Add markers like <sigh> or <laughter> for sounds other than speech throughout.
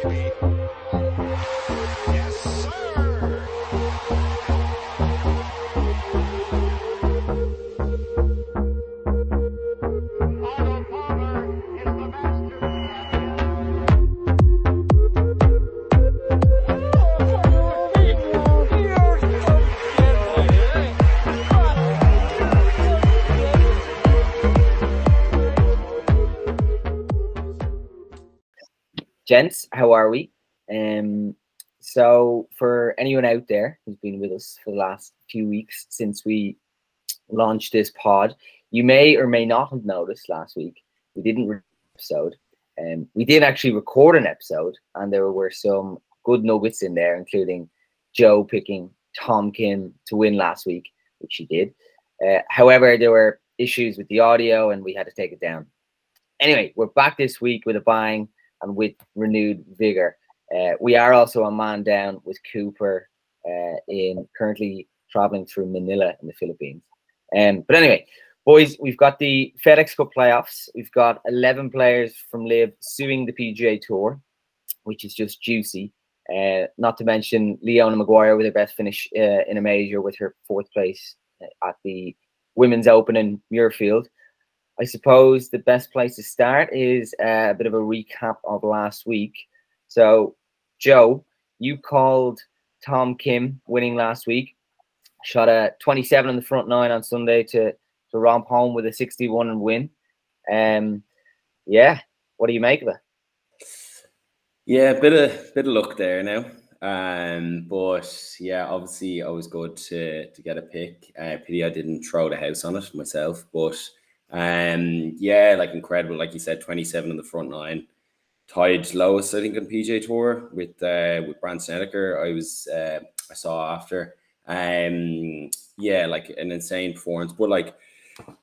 Free. Gents, how are we? Um, so for anyone out there who's been with us for the last few weeks since we launched this pod, you may or may not have noticed last week we didn't record episode. Um, we did actually record an episode, and there were some good nuggets in there, including Joe picking Tom Kim to win last week, which he did. Uh, however, there were issues with the audio, and we had to take it down. Anyway, we're back this week with a bang and with renewed vigor. Uh, we are also a man down with Cooper uh, in currently traveling through Manila in the Philippines. Um, but anyway, boys, we've got the FedEx Cup playoffs. We've got 11 players from LIV suing the PGA Tour, which is just juicy. Uh, not to mention Leona Maguire with her best finish uh, in a major with her fourth place uh, at the Women's Open in Muirfield. I suppose the best place to start is uh, a bit of a recap of last week. So, Joe, you called Tom Kim winning last week. Shot a 27 on the front nine on Sunday to to romp home with a 61 and win. Um, yeah, what do you make of it? Yeah, bit of bit of luck there now. Um, but yeah, obviously always good to to get a pick. Uh, pity I didn't throw the house on it myself, but um, yeah, like incredible. Like you said, 27 in the front nine. Tied lowest, I think, on PGA Tour with uh, with Brandt Snedeker. I was uh, I saw after. Um, yeah, like an insane performance, but like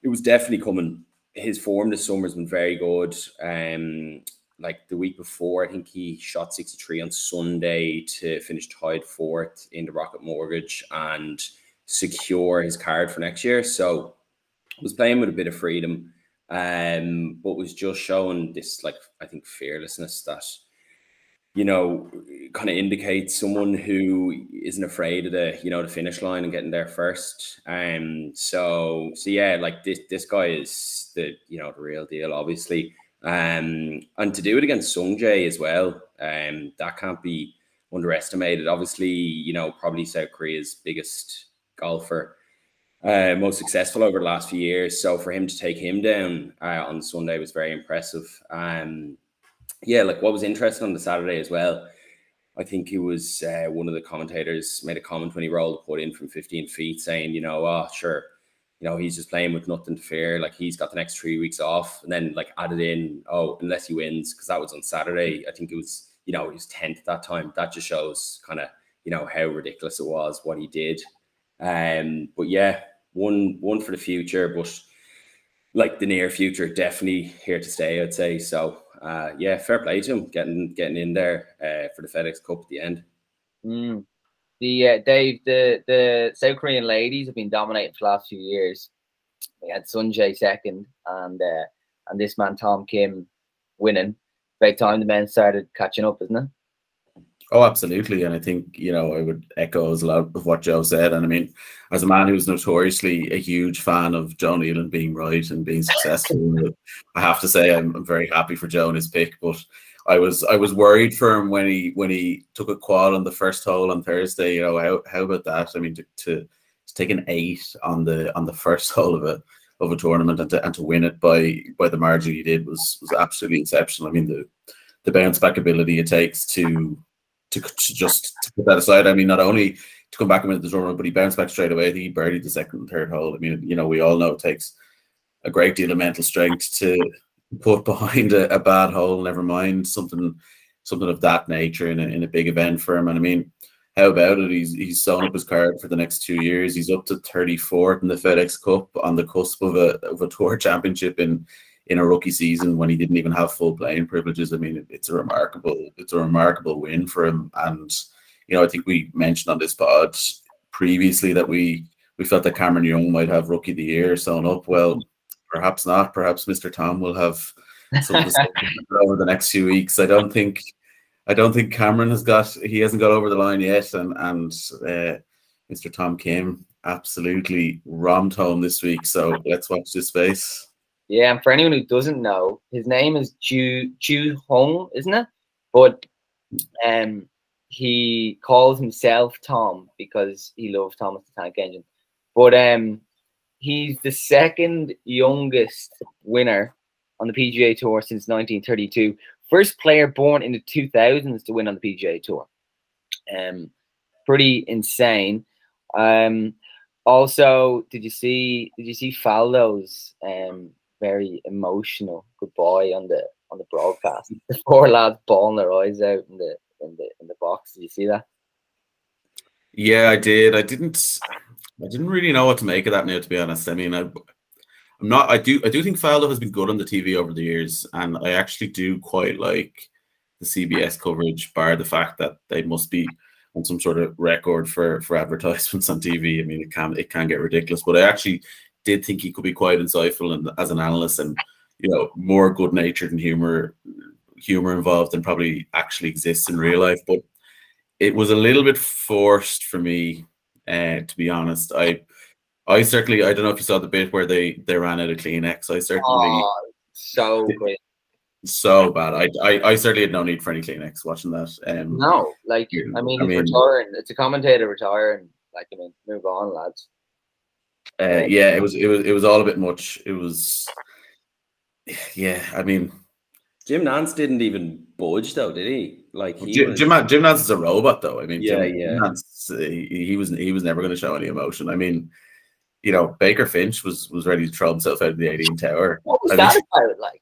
it was definitely coming. His form this summer has been very good. Um, like the week before, I think he shot 63 on Sunday to finish tied fourth in the Rocket Mortgage and secure his card for next year. So was playing with a bit of freedom, um, but was just showing this like I think fearlessness that you know kind of indicates someone who isn't afraid of the you know the finish line and getting there first. Um, so so yeah, like this this guy is the you know the real deal, obviously. Um, and to do it against Sung Jae as well, um, that can't be underestimated. Obviously, you know, probably South Korea's biggest golfer uh, most successful over the last few years. So for him to take him down uh, on Sunday was very impressive. Um, yeah, like what was interesting on the Saturday as well. I think he was uh, one of the commentators made a comment when he rolled the putt in from 15 feet, saying, you know, oh sure, you know, he's just playing with nothing to fear. Like he's got the next three weeks off, and then like added in, oh, unless he wins, because that was on Saturday. I think it was, you know, he was 10th at that time. That just shows kind of, you know, how ridiculous it was what he did. Um, but yeah, one one for the future, but like the near future, definitely here to stay. I'd say so. Uh, yeah, fair play to him getting getting in there uh, for the FedEx Cup at the end. Mm. The uh, Dave, the the South Korean ladies have been dominating for the last few years. We had Sung Jae second, and uh, and this man Tom Kim winning. By time the men started catching up, isn't it? Oh, absolutely. And I think, you know, I would echo a lot of what Joe said. And I mean, as a man who's notoriously a huge fan of Joe Nealand being right and being successful, <laughs> I have to say I'm, I'm, very happy for Joe and his pick. But I was I was worried for him when he when he took a quad on the first hole on Thursday. You know, how, how about that? I mean, to, to, to take an eight on the on the first <laughs> hole of a of a tournament and to, and to win it by by the margin he did was was absolutely exceptional. I mean, the the bounce back ability it takes to to, to just to put that aside. I mean, not only to come back and win the tournament, but he bounced back straight away. He birdied the second and third hole. I mean, you know, we all know it takes a great deal of mental strength to put <laughs> behind a, a bad hole. Never mind something something of that nature in a, in a big event for him. And I mean, how about it? He's he's sewn up his card for the next two years. He's up to 34th in the FedEx Cup on the cusp of a of a tour <laughs> championship in in a rookie season when he didn't even have full playing privileges. I mean, it's a remarkable, it's a remarkable win for him. And you know, I think we mentioned on this pod previously that we we felt that Cameron Young might have rookie of the year sewn up. Well, perhaps not. Perhaps Mr. Tom will have some over the next few weeks. I don't think. I don't think Cameron has got he hasn't got over the line yet, and and uh, Mr. Tom Kim absolutely romped home this week. So let's watch this space. Yeah, and for anyone who doesn't know, his name is Ju Ju Hong, isn't it? But um, he calls himself Tom because he loves Thomas the Tank Engine. But um, he's the second youngest winner on the PGA Tour since 1932. First player born in the 2000s to win on the PGA Tour. Um, pretty insane. Um, also, did you see? Did you see Faldo's um very emotional goodbye on the on the broadcast? <laughs> The poor lads bawling their eyes out in the in the in the box. Did you see that? Yeah, I did. I didn't. I didn't really know what to make of that now, to be honest. I mean, I, I'm not. I do. I do think Faldo has been good on the TV over the years, and I actually do quite like the CBS coverage, bar the fact that they must be on some sort of record for for advertisements on TV. I mean, it can it can get ridiculous, but I actually did think he could be quite insightful and as an analyst, and you know, more good natured and humor humor involved than probably actually exists in real life. But it was a little bit forced for me, uh, to be honest. I I certainly I don't know if you saw the bit where they they ran out of Kleenex. I certainly oh, so great. So bad. I, I I certainly had no need for any Kleenex watching that. Um, no, like I mean, I mean, retiring. It's a commentator retiring. Like I mean, move on, lads. Uh, yeah, it was it was it was all a bit much. It was, yeah. I mean, Jim Nantz didn't even budge though, did he? Like he Jim, was, Jim, Jim Nantz is a robot though. I mean, Yeah, Jim, yeah. Nantz, he, he was he was never going to show any emotion. I mean, you know, Baker Finch was was ready to throw himself out of the 18 tower. What was I that mean- about? Like,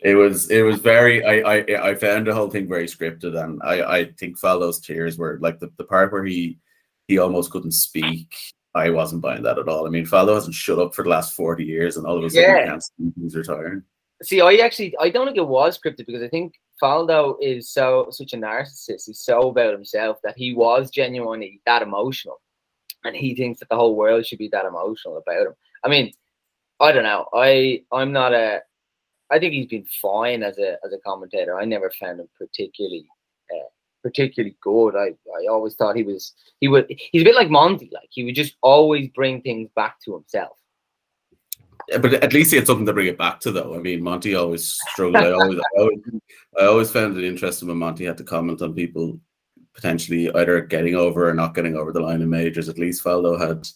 It was it was very I I I found the whole thing very scripted, and I I think Faldo's tears were like the, the part where he he almost couldn't speak. I wasn't buying that at all. I mean, Faldo hasn't shut up for the last 40 years, and all of a sudden Yeah. he can't speak, he's retiring. see, I actually I don't think it was scripted because I think Faldo is so such a narcissist. He's so about himself that he was genuinely that emotional, and he thinks that the whole world should be that emotional about him. I mean, I don't know. I I'm not a. I think he's been fine as a as a commentator. I never found him particularly uh, particularly good. I I always thought he was he would he's a bit like Monty. Like he would just always bring things back to himself. Yeah, but at least he had something to bring it back to, though. I mean, Monty always struggled. I always, I always, I always found it interesting when Monty had to comment on people potentially either getting over or not getting over the line in majors. At least Faldo had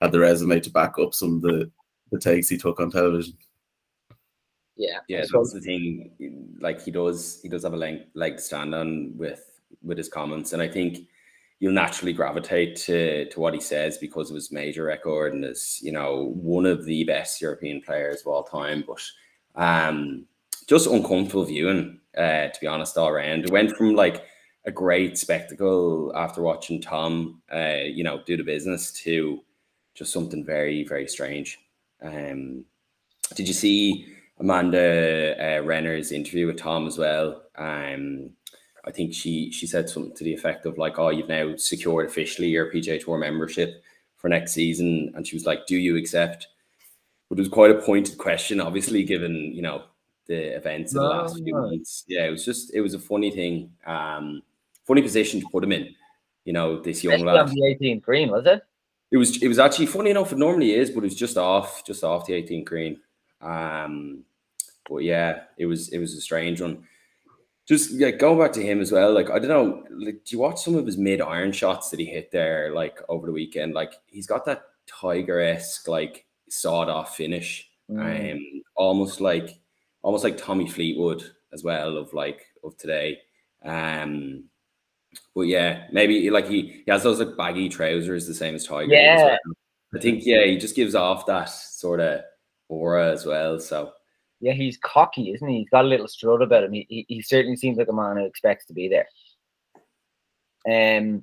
had the resume to back up some of the the takes he took on television. Yeah. yeah, So- that's the thing. Like he does, he does have a leg, leg to stand on with with his comments, and I think you'll naturally gravitate to to what he says because of his major record and is you know one of the best European players of all time. But um, just uncomfortable viewing, uh, to be honest, all around. It went from like a great spectacle after watching Tom, uh, you know, do the business to just something very, very strange. Um, did you see Amanda uh, Renner's interview with Tom as well? Um, I think she she said something to the effect of like, "Oh, you've now secured officially your PGA Tour membership for next season," and she was like, "Do you accept?" But it was quite a pointed question, obviously, given you know the events in the last few months. Yeah, it was just it was a funny thing, um, funny position to put him in. You know, this young lad. on the 18 green, was it? It was it was actually funny enough. It normally is, but it was just off, just off the 18 green. Um, but yeah, it was it was a strange one. Just like going back to him as well. Like I don't know, like do you watch some of his mid iron shots that he hit there, like over the weekend? Like he's got that tiger esque like sawed off finish, Mm. um, almost like almost like Tommy Fleetwood as well of like of today. Um, but yeah, maybe like he, he has those like baggy trousers, the same as Tiger. as Yeah. well. I think yeah, he just gives off that sort of aura as well. So Yeah, he's cocky, isn't he? He's got a little strut about him. He, he, he certainly seems like a man who expects to be there. Um,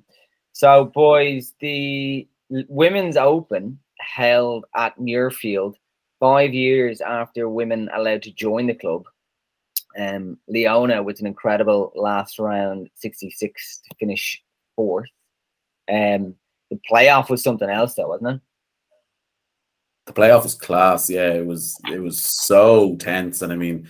so boys, the women's open held at Muirfield five years after women allowed to join the club. Um, Leona with an incredible last round 66 to finish fourth. Um, the playoff was something else, though, wasn't it? The playoff was class. Yeah, it was it was so tense, and I mean,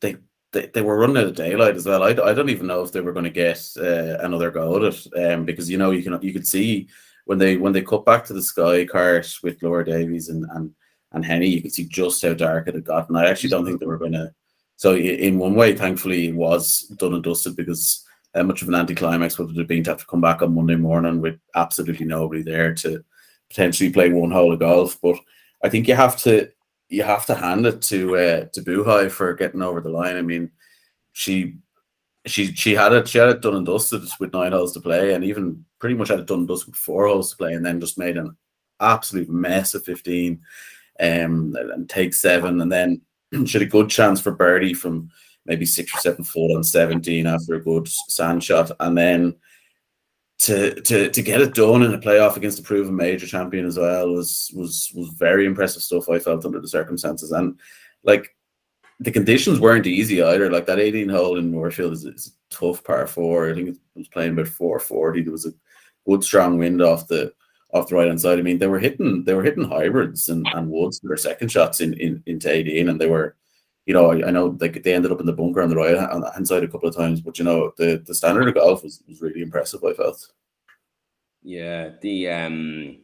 they they, they were running out of daylight as well. I, I don't even know if they were going to get uh, another go at it, um, because you know you can you could see when they when they cut back to the sky cart with Laura Davies and and and Henny, you could see just how dark it had gotten. I actually don't think they were going to. So in one way, thankfully, it was done and dusted because how much of an anticlimax would it have been to have to come back on Monday morning with absolutely nobody there to potentially play one hole of golf? But I think you have to you have to hand it to uh, to Buhai for getting over the line. I mean, she she she had it she had it done and dusted with nine holes to play, and even pretty much had it done and dusted with four holes to play, and then just made an absolute mess of fifteen, um, and take seven, and then <clears throat> she had a good chance for birdie from maybe six or seven foot on seventeen after a good sand shot, and then to to to get it done in a playoff against a proven major champion as well was was was very impressive stuff. I felt under the circumstances and like the conditions weren't easy either. Like that 18 hole in Muirfield is, is a tough par four. I think it was playing about 440. There was a good strong wind off the off the right hand side. I mean, they were hitting they were hitting hybrids and, and woods for their second shots in, in into 18, and they were, you know, I, I know they they ended up in the bunker on the right hand side a couple of times, but you know, the the standard of golf was, was really impressive. I felt. Yeah, the um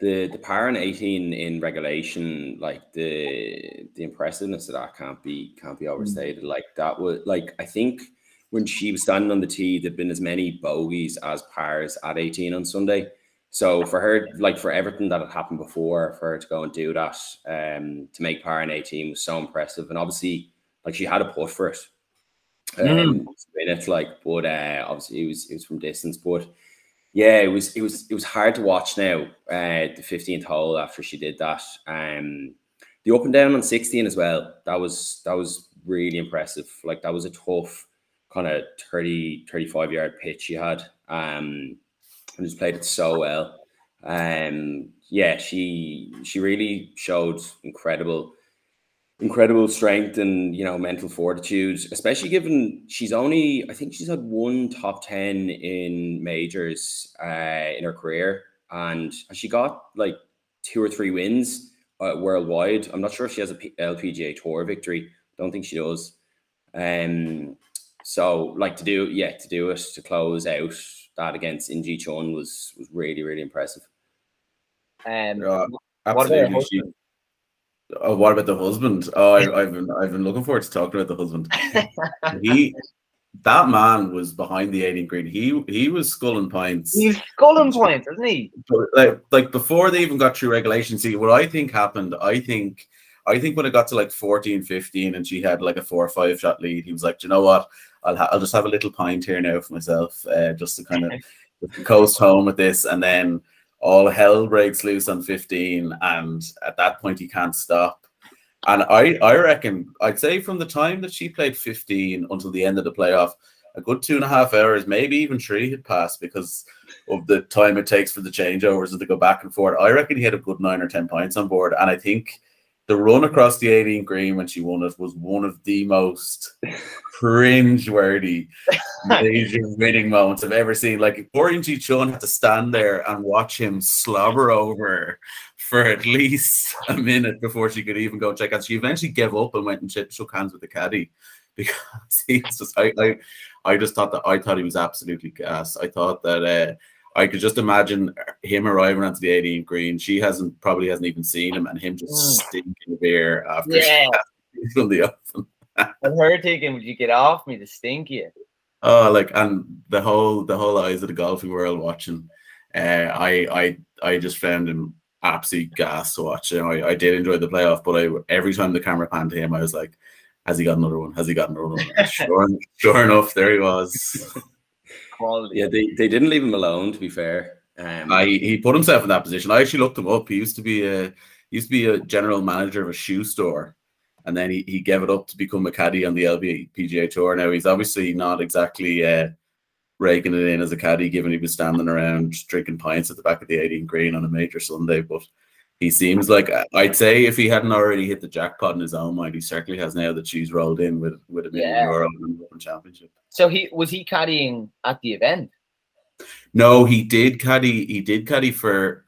the the par and 18 in regulation, like the the impressiveness of that can't be can't be overstated. Mm. Like that was like I think when she was standing on the tee, there'd been as many bogeys as pars at 18 on Sunday. So for her, like for everything that had happened before, for her to go and do that, um, to make par in 18 was so impressive. And obviously, like she had a putt for it. Um, mm. minutes, like, but uh, obviously it was it was from distance, but yeah, it was it was it was hard to watch now. Uh, the fifteenth hole after she did that, um, the up and down on sixteen as well. That was that was really impressive. Like that was a tough kind of 30, 35 yard pitch she had. Um, just played it so well. Um, yeah, she she really showed incredible incredible strength and you know mental fortitude, especially given she's only I think she's had one top ten in majors uh, in her career, and she got like two or three wins uh, worldwide. I'm not sure if she has a P- LPGA Tour victory. Don't think she does. Um, so like to do yeah to do it to close out that against In Gee Chun was was really really impressive. Um, yeah, absolutely. Oh, what about the husband? Oh, I, <laughs> have been I've been looking forward to talking about the husband. <laughs> he that man was behind the 18 green. He he was sculling points. He's sculling points, isn't he? Like like before they even got through regulation. See what I think happened. I think I think when it got to like 14, 15, and she had like a four or five shot lead, he was like, you know what? I'll ha- I'll just have a little pint here now for myself, uh, just to kind of <laughs> coast home with this, and then all hell breaks loose on 15 and at that point he can't stop. And i i reckon i'd say from the time that she played 15 until the end of the playoff a good two and a half hours maybe even three had passed because of the time it takes for the changeovers and to go back and forth. I reckon he had a good nine or ten points on board and i think the run across the 18 green when she won it was one of the most cringe-worthy <laughs> major winning moments I've ever seen. Like Boring Ji Chun had to stand there and watch him slobber over for at least a minute before she could even go check out. She eventually gave up and went and shook hands with the caddy <laughs> because he's just I, I I just thought that I thought he was absolutely gas. I thought that uh, I could just imagine him arriving onto the 18 green. She hasn't probably hasn't even seen him, and him just mm. stinking beer after yeah. <laughs> from the oven. <laughs> and her thinking, "Would you get off me to stink you?" Oh, like and the whole the whole eyes of the golfing world watching. Uh, I I I just found him absolute gas to watch. You know, I, I did enjoy the playoff, but I every time the camera panned to him, I was like, "Has he got another one? Has he got another one?" <laughs> sure, sure enough, there he was. Quality. Yeah, they, they didn't leave him alone. To be fair, um, I he put himself in that position. I actually looked him up. He used to be a used to be a general manager of a shoe store, and then he, he gave it up to become a caddy on the LPGA tour. Now he's obviously not exactly uh, raking it in as a caddy, given he was standing around drinking pints at the back of the 18 green on a major Sunday, but. He seems like I'd say if he hadn't already hit the jackpot in his own mind, he certainly has now that she's rolled in with with a million yeah. euro Open Championship. So he was he caddying at the event? No, he did caddy. He did caddy for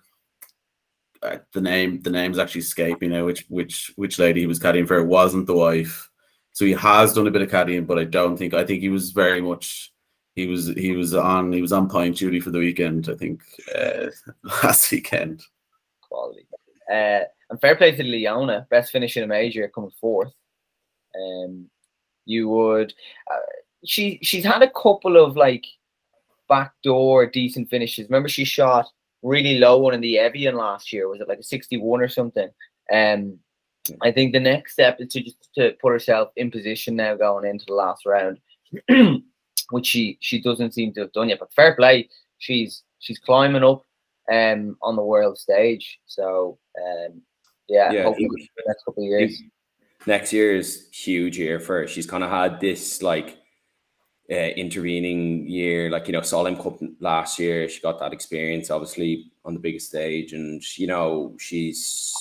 uh, the name. The name's actually escaping now. Which which which lady he was caddying for? It wasn't the wife. so he has done a bit of caddying, but I don't think I think he was very much he was he was on he was on point duty for the weekend. I think uh, <laughs> last weekend. Quality. Uh, and fair play to Leona, best finish in a major, coming fourth. Um, you would. Uh, she she's had a couple of like backdoor decent finishes. Remember, she shot really low one in the Evian last year. Was it like a sixty-one or something? Um, I think the next step is to just to put herself in position now going into the last round, <clears throat> which she she doesn't seem to have done yet. But fair play, she's she's climbing up um on the world stage. So um yeah, Yeah, hopefully next couple of years. next year is huge year for her. She's kind of had this like uh, intervening year, like you know, Solheim Cup last year. She got that experience, obviously, on the biggest stage, and you know, she's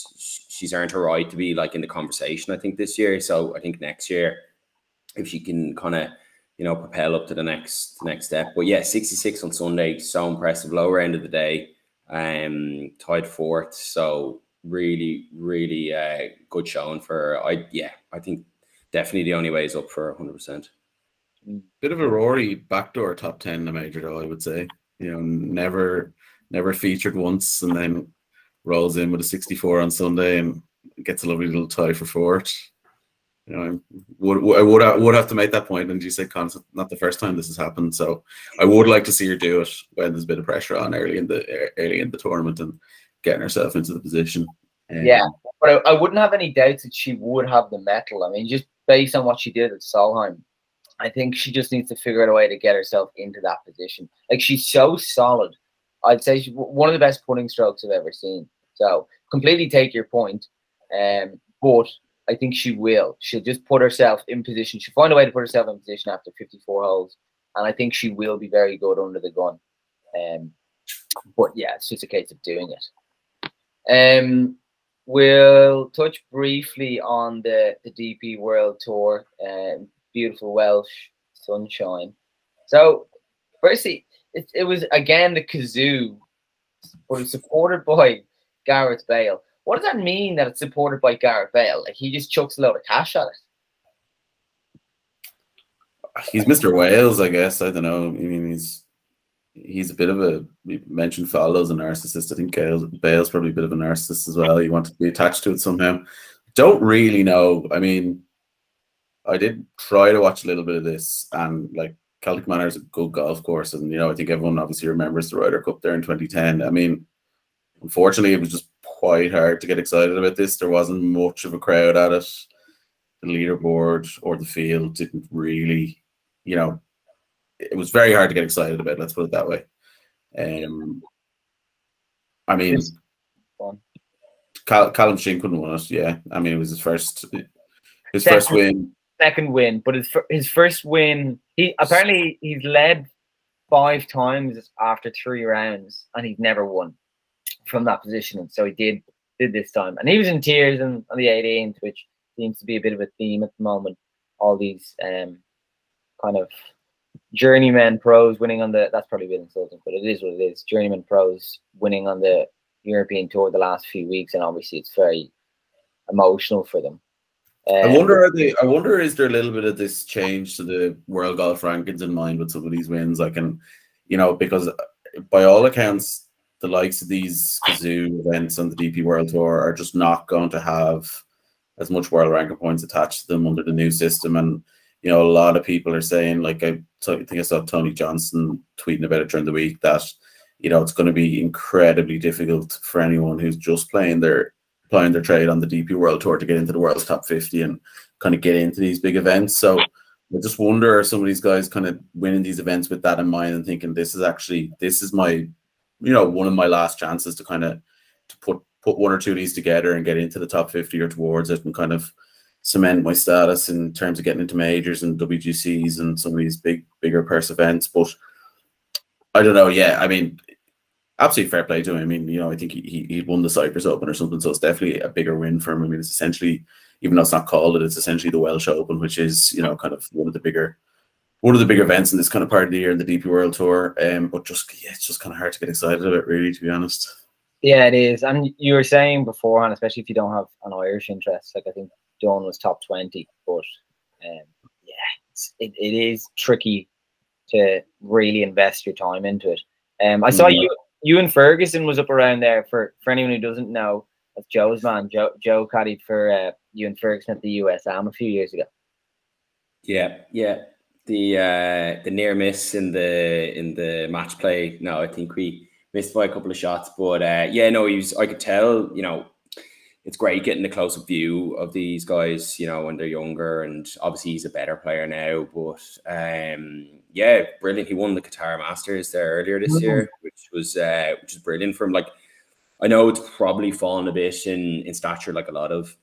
she's earned her right to be like in the conversation. I think this year. So I think next year, if she can kind of you know propel up to the next next step. But yeah, sixty six on Sunday, so impressive. Lower end of the day, um, tied fourth. So really, really uh, good showing for. I yeah, I think definitely the only way is up for hundred percent. Bit of a Rory backdoor top ten in the major, though I would say. You know, never never featured once, and then rolls in with a sixty-four on Sunday and gets a lovely little tie for fourth. You know, I would I would I would have to make that point. and you said Con, not the first time this has happened, so I would like to see her do it when there's a bit of pressure on early in the early in the tournament and getting herself into the position. Um, Yeah, but I, I wouldn't have any doubts that she would have the metal. I mean, just based on what she did at Solheim, I think she just needs to figure out a way to get herself into that position. Like she's so solid. I'd say she's one of the best putting strokes I've ever seen. So completely take your point. Um, but I think she will. She'll just put herself in position. She'll find a way to put herself in position after 54 holes. And I think she will be very good under the gun. Um, but yeah, it's just a case of doing it. Um, we'll touch briefly on the, the DP World Tour. Um, beautiful Welsh sunshine. So, firstly, it, it was again the Cazoo, but it's supported by Gareth Bale. What does that mean that it's supported by Gareth Bale? Like he just chucks a load of cash at it. he's Mr. Wales, I guess. I don't know. I mean, he's he's a bit of a we mentioned Faldo as a narcissist. I think Gale, Bale's probably a bit of a narcissist as well. You want to be attached to it somehow. Don't really know. I mean, I did try to watch a little bit of this, and like Celtic Manor is a good golf course, and you know I think everyone obviously remembers the Ryder Cup there in 2010. I mean, unfortunately, it was just quite hard to get excited about this. There wasn't much of a crowd at it. The leaderboard or the field didn't really you know, it was very hard to get excited about. Let's put it that way. Um, I mean, Yes. Fun. Cal- Callum Shin couldn't win it. Yeah, I mean, it was his first, his first win. Second win, but his his first win. He apparently he's led five times after three rounds, and he's never won from that position. And so he did did this time, and he was in tears on, on the 18th, which seems to be a bit of a theme at the moment. All these um kind of journeyman pros winning on the that's probably a bit insulting, but it is what it is. Journeyman pros winning on the European tour the last few weeks, and obviously it's very emotional for them. I Um, wonder, are they, I wonder, is there a little bit of this change to the world golf rankings in mind with some of these wins? I can, you know, because by all accounts, the likes of these Cazoo events on the DP World Tour are just not going to have as much world ranking points attached to them under the new system. And you know, a lot of people are saying, like I, think I saw Tony Johnstone tweeting about it during the week that you know it's going to be incredibly difficult for anyone who's just playing their playing their trade on the DP World Tour to get into the world's top 50 and kind of get into these big events. So I just wonder are some of these guys kind of winning these events with that in mind and thinking this is actually this is my you know one of my last chances to kind of to put put one or two of these together and get into the top 50 or towards it and kind of cement my status in terms of getting into majors and WGCs and some of these big bigger purse events. But I don't know. Yeah, I mean, absolutely fair play to him. I mean, you know, I think he he, won the Cyprus Open or something, so it's definitely a bigger win for him. I mean, it's essentially, even though it's not called it, it's essentially the Welsh Open, which is you know kind of one of the bigger one of the big events in this kind of part of the year in the DP World Tour. Um, but just yeah, it's just kind of hard to get excited about, really, to be honest. Yeah, it is. And you were saying beforehand, especially if you don't have an Irish interest, like I think John was top 20, but yeah, it, it is tricky to really invest your time into it. Um, I saw Mhm. Ewen Ferguson was up around there for for anyone who doesn't know. That's Joe's man. Joe Joe caddied for uh, Ewen Ferguson at the US Am a few years ago. Yeah, yeah. The uh the near miss in the in the match play. No, I think we missed by a couple of shots, but uh yeah, no, he was I could tell, you know, it's great getting a close up view of these guys, you know, when they're younger and obviously he's a better player now, but um yeah, brilliant. He won the Qatar Masters there earlier this year, which was uh which is brilliant from like I know it's probably fallen a bit in in stature like a lot of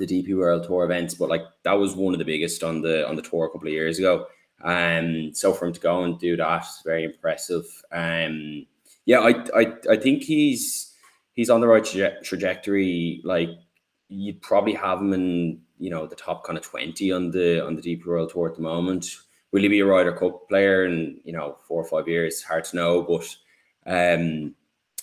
the DP World Tour events, but like that was one of the biggest on the on the tour a couple of years ago. Um, so for him to go and do that, very impressive. Um, yeah, I I I think he's he's on the right traje- trajectory. Like you'd probably have him in you know the top kind of twenty on the on the DP World Tour at the moment. Will he be a Ryder Cup player in you know four or five years? Hard to know, but um,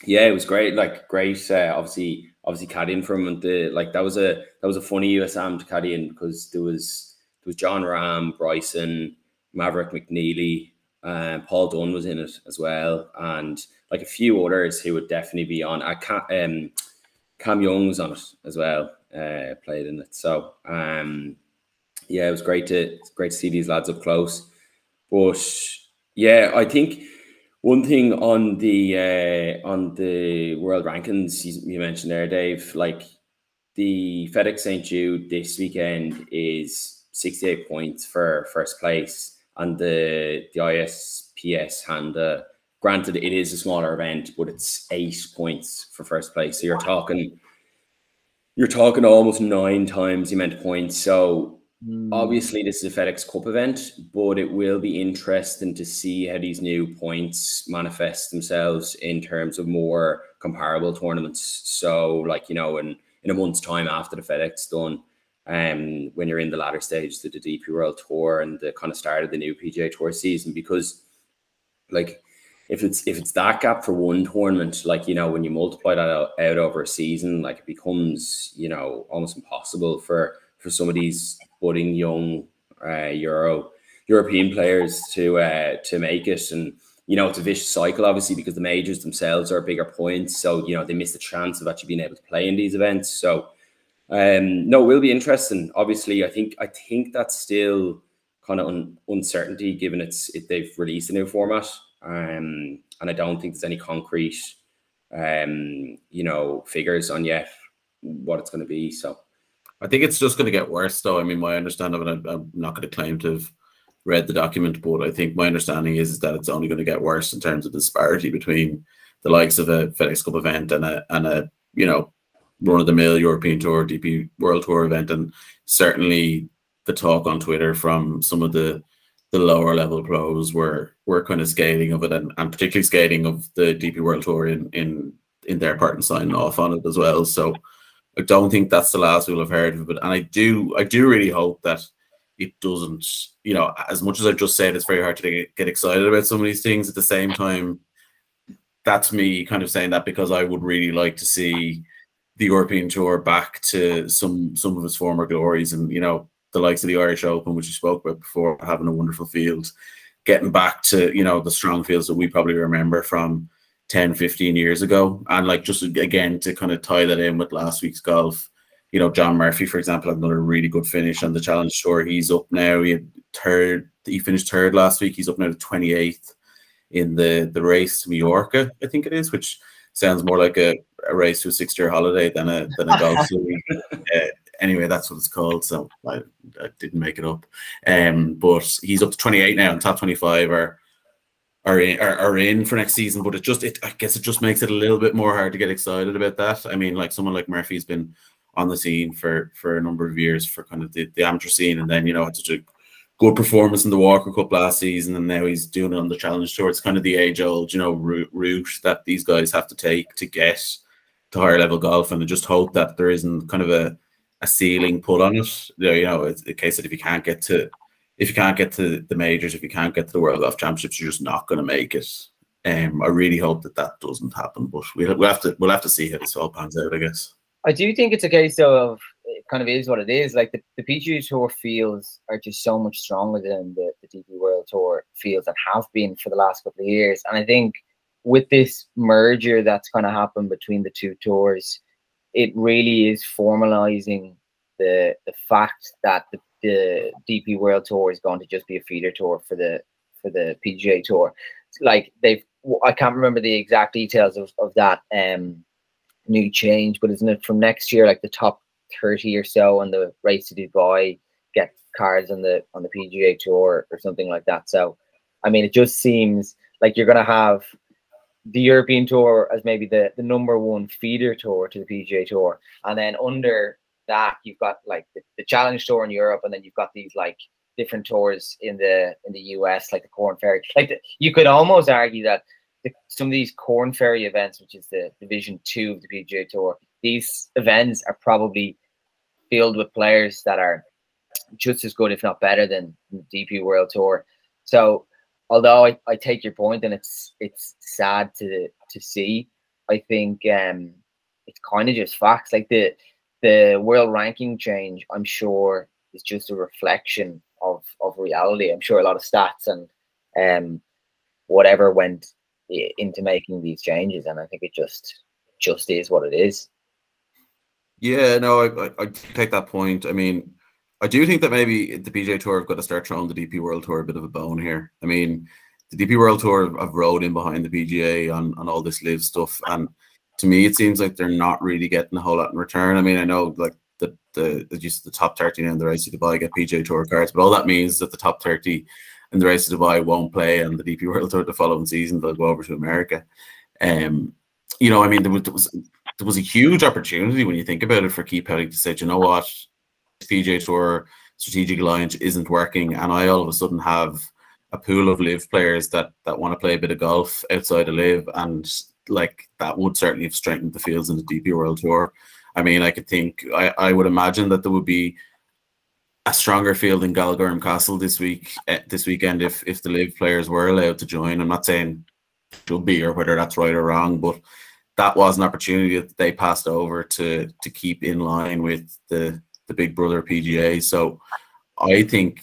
yeah, it was great. Like great. Uh, obviously, obviously caddying from and the like that was a that was a funny USM to caddy in because there was there was Jon Rahm, Bryson, Maverick McNealy, uh, Paul Dunne was in it as well, and like a few others who would definitely be on. I can't. Um, Cam Young was on it as well. Uh, played in it. So um, yeah, it was great to great to see these lads up close. But yeah, I think one thing on the uh, on the world rankings you, mentioned there, Dave, like the FedEx St Jude this weekend is 68 points for first place, and the the ISPS Handa. Granted, it is a smaller event, but it's eight points for first place. So you're talking, you're talking almost nine times the amount of points. So Obviously, this is a FedEx Cup event, but it will be interesting to see how these new points manifest themselves in terms of more comparable tournaments. So, like you know, in in a month's time after the FedEx done, um, when you're in the latter stage of the DP World Tour and the kind of start of the new PGA Tour season, because like if it's if it's that gap for one tournament, like you know, when you multiply that out, out over a season, like it becomes you know almost impossible for for some of these budding young uh, Euro European players to uh, to make it. And you know, it's a vicious cycle, obviously, because the majors themselves are bigger points. So you know, they miss the chance of actually being able to play in these events. So um, no, will be interesting. Obviously, I think I think that's still kind of un- uncertainty given it's it, they've released a new format. Um, and I don't think there's any concrete, um, you know, figures on yet what it's going to be. So. I think it's just going to get worse, though. I mean, my understanding of it, I'm not going to claim to have read the document, but I think my understanding is, is that it's only going to get worse in terms of disparity between the likes of a FedEx Cup event and a and a you know run of the mill European Tour, DP World Tour event, and certainly the talk on Twitter from some of the the lower level pros were were kind of scathing of it, and, and particularly scathing of the DP World Tour in in in their part and signing off on it as well. So. I don't think that's the last we'll have heard of it. And I do, I do really hope that it doesn't, you know, as much as I've just said, it's very hard to get, excited about some of these things. At the same time, that's me kind of saying that because I would really like to see the European Tour back to some some of its former glories, and you know, the likes of the Irish Open, which you spoke about before, having a wonderful field, getting back to you know the strong fields that we probably remember from 10, 15 years ago. And like just again to kind of tie that in with last week's golf, you know, John Murphy, for example, had another really good finish on the challenge tour. He's up now. He had third, he finished third last week. He's up now to 28th in the the race to Mallorca, I think it is, which sounds more like a, a race to a six-year holiday than a than a golf <laughs> series. Uh, anyway, that's what it's called. So I, I didn't make it up. Um, but he's up to 28 now, and top 25 are are in, are, are in for next season. But it just, it I guess it just makes it a little bit more hard to get excited about that. I mean, like someone like Murphy's been on the scene for for a number of years for kind of the, the amateur scene, and then you know had such a good performance in the Walker Cup last season, and now he's doing it on the Challenge Tour. It's kind of the age old, you know, route, that these guys have to take to get to higher level golf, and I just hope that there isn't kind of a a ceiling put on it. You know, it's a case that if you can't get to if you can't get to the majors, if you can't get to the World Golf Championships, you're just not going to make it. Um, I really hope that that doesn't happen, but we'll, we'll have to we'll have to see how this all pans out. I guess. I do think it's a case though of it kind of is what it is. Like the, the PGA Tour fields are just so much stronger than the, the DP World Tour fields and have been for the last couple of years. And I think with this merger that's going to happen between the two tours, it really is formalizing the the fact that the, the DP World Tour is going to just be a feeder tour for the for the PGA Tour. Like they've, I can't remember the exact details of, of that um new change, but isn't it from next year? Like the top thirty or so on the race to Dubai get cards on the on the PGA Tour or something like that. So, I mean, it just seems like you're to have the European Tour as maybe the the number one feeder tour to the PGA Tour, and then under that you've got like the, the Challenge Tour in Europe, and then you've got these like different tours in the in the US, like the Corn Ferry. Like the, you could almost argue that the, some of these Corn Ferry events, which is the Division Two of the PGA Tour, these events are probably filled with players that are just as good, if not better, than the DP World Tour. So, although I, I take your point, and it's it's sad to to see, I think um, it's kind of just facts. Like the the world ranking change, I'm sure, is just a reflection of of reality. I'm sure a lot of stats and um whatever went into making these changes, and I think it just just is what it is. Yeah, no, I, I, I take that point. I mean, I do think that maybe the PGA Tour have got to start throwing the DP World Tour a bit of a bone here. I mean, the DP World Tour have rode in behind the PGA on, on all this LIV stuff, and to me, it seems like they're not really getting a whole lot in return. I mean, I know like the the just the top thirty in the race to Dubai get PGA Tour cards, but all that means is that the top thirty in the race to Dubai won't play and the DP World Tour the following season. They'll go over to America. Um, you know, I mean, there was, there was there was a huge opportunity when you think about it for Keith Pelley to say, you know what, PGA Tour strategic alliance isn't working, and I all of a sudden have a pool of LIV players that that want to play a bit of golf outside of LIV and like that would certainly have strengthened the fields in the DP World Tour. I mean, I could think, I, I would imagine that there would be a stronger field in Galgorm Castle this week, uh, this weekend, if if the LIV players were allowed to join. I'm not saying should be or whether that's right or wrong, but that was an opportunity that they passed over to to keep in line with the the Big Brother PGA. So I think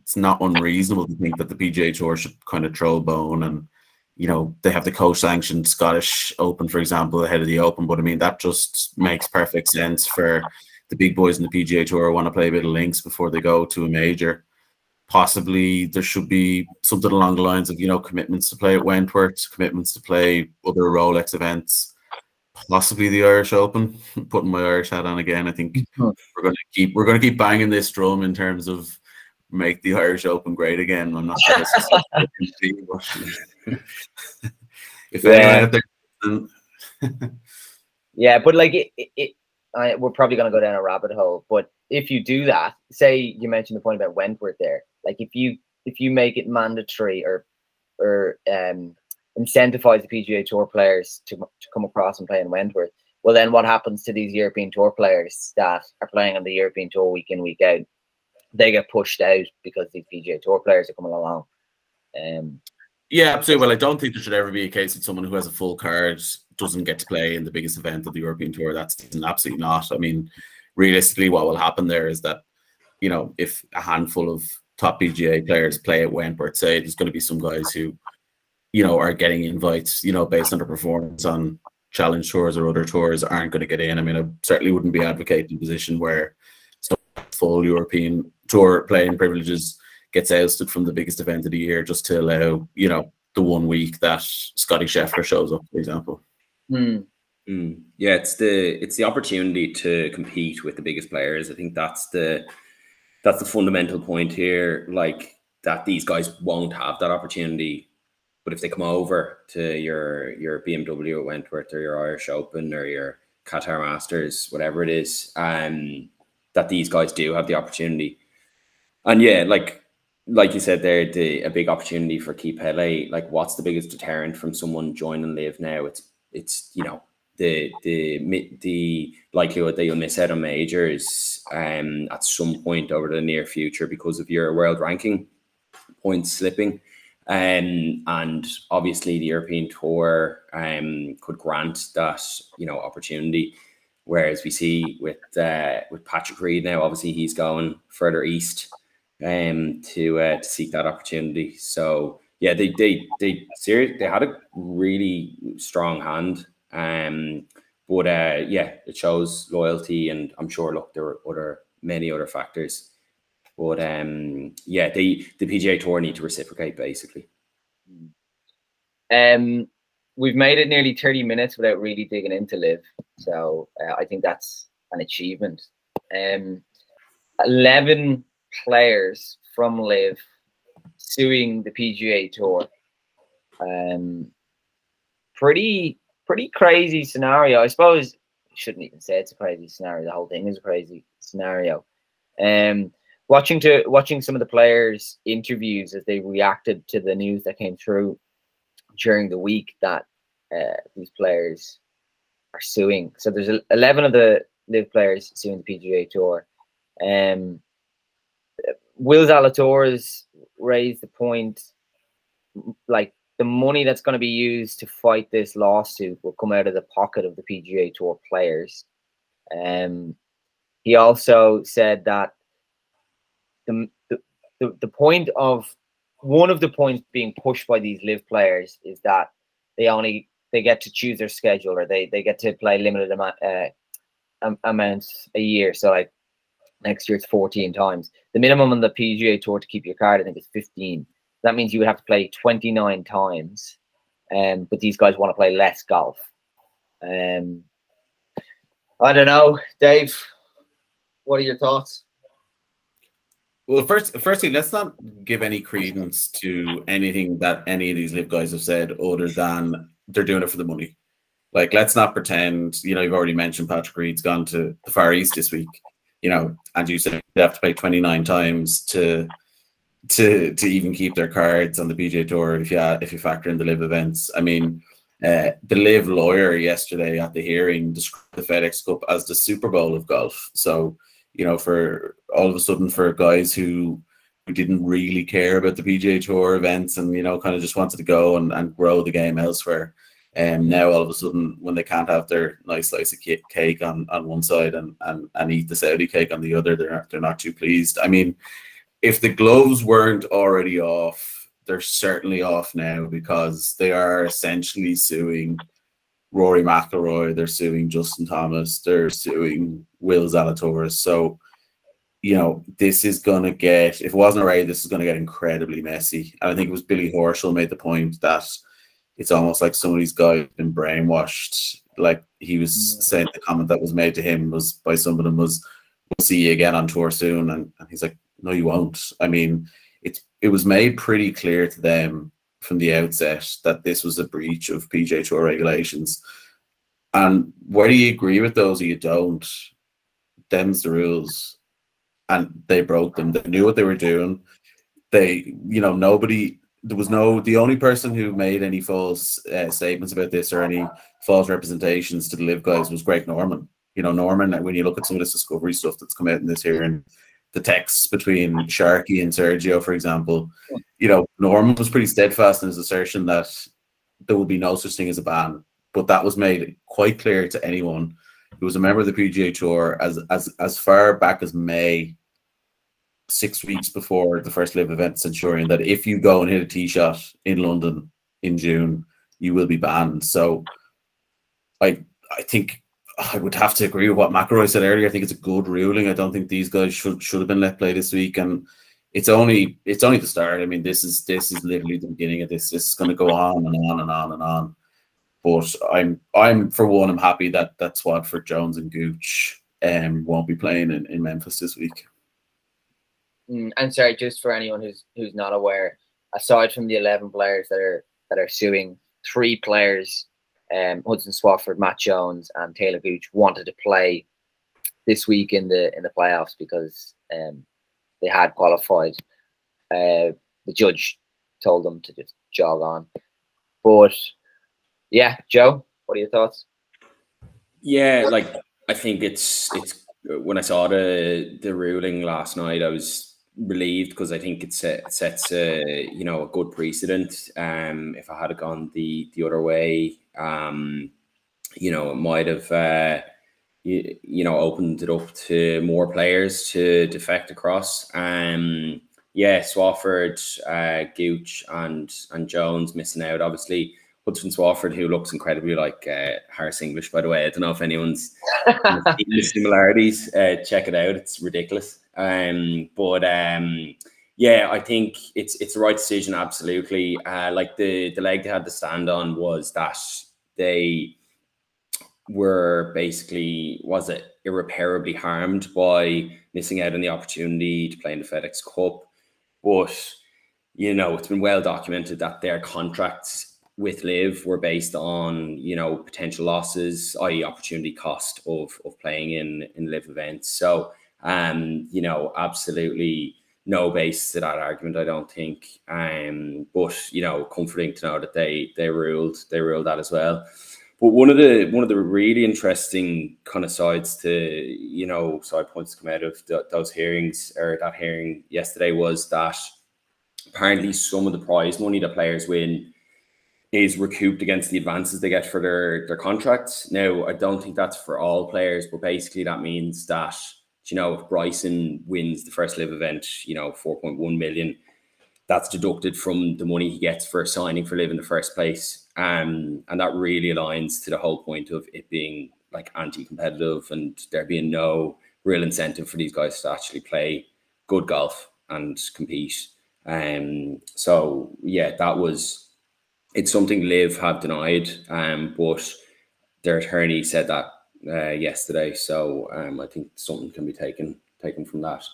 it's not unreasonable to think that the PGA Tour should kind of throw a bone and you know they have the co-sanctioned Scottish Open, for example, ahead of the Open. But I mean that just makes perfect sense for the big boys in the PGA Tour want to play a bit of links before they go to a major. Possibly there should be something along the lines of you know commitments to play at Wentworth, commitments to play other Rolex events, possibly the Irish Open. <laughs> Putting my Irish hat on again, I think <laughs> we're going to keep we're going to keep banging this drum in terms of make the Irish Open great again. I'm not sure. <laughs> <laughs> if yeah. anyone <laughs> yeah, but like it, it, I, we're probably going to go down a rabbit hole. But if you do that, say you mentioned the point about Wentworth there, like if you if you make it mandatory or or um incentivize the PGA Tour players to, to come across and play in Wentworth, well then what happens to these European Tour players that are playing on the European Tour week in week out? They get pushed out because these PGA Tour players are coming along. Um, yeah, absolutely. Well, I don't think there should ever be a case that someone who has a full card doesn't get to play in the biggest event of the European Tour. That's absolutely not. I mean, realistically, what will happen there is that, you know, if a handful of top PGA players play at Wentworth, say there's going to be some guys who, you know, are getting invites, you know, based on their performance on challenge tours or other tours aren't going to get in. I mean, I certainly wouldn't be advocating a position where full European tour playing privileges gets ousted from the biggest event of the year just to allow, you know, the one week that Scotty Scheffler shows up, for example. Mm. Mm. Yeah, it's the it's the opportunity to compete with the biggest players. I think that's the that's the fundamental point here. Like that, these guys won't have that opportunity. But if they come over to your your BMW at Wentworth or your Irish Open or your Qatar Masters, whatever it is, um, that these guys do have the opportunity. And yeah, like like you said there, the a big opportunity for Keith Pelley. Like, what's the biggest deterrent from someone joining LIV now? It's it's you know the the the likelihood that you'll miss out on majors um at some point over the near future because of your world ranking points slipping. Um, and obviously the European tour um could grant that you know opportunity. Whereas we see with uh, with Patrick Reed now, obviously he's going further east um, to uh, to seek that opportunity. So yeah, they they they serious they had a really strong hand. Um, but uh, yeah, it shows loyalty, and I'm sure look there are other many other factors. But um, yeah, they the PGA Tour need to reciprocate basically. Um, we've made it nearly 30 minutes without really digging into LIV, So uh, I think that's an achievement. Um, 11 players from LIV suing the PGA Tour. Um, pretty, pretty crazy scenario. I suppose I shouldn't even say it's a crazy scenario. The whole thing is a crazy scenario. Um, watching to watching some of the players' interviews as they reacted to the news that came through during the week that uh, these players are suing. So there's 11 of the LIV players suing the PGA Tour. Um, Will Zalatoris raised the point, like the money that's going to be used to fight this lawsuit will come out of the pocket of the PGA Tour players. Um, he also said that the, the, the, the point of one of the points being pushed by these LIV players is that they only they get to choose their schedule or they they get to play limited amount uh, amounts a year. So like next year it's 14 times. The minimum on the PGA tour to keep your card, I think, is 15. That means you would have to play 29 times. Um, but these guys want to play less golf. Um, I don't know, Dave. What are your thoughts? Well, first, firstly, let's not give any credence to anything that any of these LIV guys have said, other than they're doing it for the money. Like, let's not pretend. You know, you've already mentioned Patrick Reed's gone to the Far East this week. You know, and you said they have to play twenty nine times to to to even keep their cards on the PGA Tour. If you if you factor in the LIV events, I mean, uh, the LIV lawyer yesterday at the hearing described the FedEx Cup as the Super Bowl of golf. So you know, for all of a sudden for guys who who didn't really care about the PGA Tour events and you know kind of just wanted to go and, and grow the game elsewhere. And um, now all of a sudden, when they can't have their nice slice of cake on, on one side and, and, and eat the Saudi cake on the other, they're not, they're not too pleased. I mean, if the gloves weren't already off, they're certainly off now because they are essentially suing Rory McIlroy, they're suing Justin Thomas, they're suing Will Zalatoris. So, you know, this is going to get, if it wasn't already, this is going to get incredibly messy. And I think it was Billy Horschel made the point that it's almost like some of these guys been brainwashed. Like he was saying, the comment that was made to him was by some of them was, "We'll see you again on tour soon," and, and he's like, "No, you won't." I mean, it's it was made pretty clear to them from the outset that this was a breach of PGA Tour regulations. And whether you agree with those or you don't, them's the rules. And they broke them. They knew what they were doing. They, you know, nobody, there was no, the only person who made any false uh, statements about this or any false representations to the LIV guys was Greg Norman. You know, Norman, when you look at some of this discovery stuff that's come out in this hearing, the texts between Sharky and Sergio, for example, you know, Norman was pretty steadfast in his assertion that there will be no such thing as a ban. But that was made quite clear to anyone who was a member of the PGA Tour as as as far back as May, six weeks before the first LIV event Centurion, that if you go and hit a tee shot in London in June, you will be banned. So I I think I would have to agree with what McIlroy said earlier. I think it's a good ruling. I don't think these guys should should have been let play this week, and it's only it's only the start. I mean, this is this is literally the beginning of this. This is going to go on and on and on and on. But I'm I'm for one, I'm happy that that's Swafford Jones and Gooch um won't be playing in, in Memphis this week. Mm, and sorry, just for anyone who's who's not aware, aside from the eleven players that are that are suing, three players um, Hudson Swafford, Matt Jones, and Talor Gooch wanted to play this week in the in the playoffs because um, they had qualified. Uh, the judge told them to just jog on. But yeah, Joe, what are your thoughts? Yeah, like I think it's it's when I saw the the ruling last night, I was relieved because I think it set, sets a you know a good precedent. Um, if I had gone the the other way, um, you know, it might have uh, you, you know opened it up to more players to defect across. Um, yeah, Swafford, uh, Gooch, and and Jones missing out. Obviously, Hudson Swafford, who looks incredibly like uh, Harris English, by the way. I don't know if anyone's <laughs> the similarities. Uh, check it out; it's ridiculous. Um, but um, yeah, I think it's it's the right decision. Absolutely. Uh, like the the leg they had to stand on was that they were basically was it irreparably harmed by missing out on the opportunity to play in the FedEx Cup. But you know, it's been well documented that their contracts with LIV were based on you know potential losses, i.e., opportunity cost of of playing in in LIV events. So, um, you know, absolutely no base to that argument. I don't think. Um, but you know, comforting to know that they they ruled they ruled that as well. But one of the one of the really interesting kind of sides to you know side points to come out of the, those hearings or that hearing yesterday was that apparently some of the prize money that players win is recouped against the advances they get for their their contracts. Now, I don't think that's for all players, but basically that means that you know if Bryson wins the first LIV event, you know, 4.1 million, that's deducted from the money he gets for signing for LIV in the first place. Um, and that really aligns to the whole point of it being like anti-competitive and there being no real incentive for these guys to actually play good golf and compete. Um, so yeah, that was it's something LIV have denied, um, but their attorney said that uh, yesterday. So um, I think something can be taken taken from that.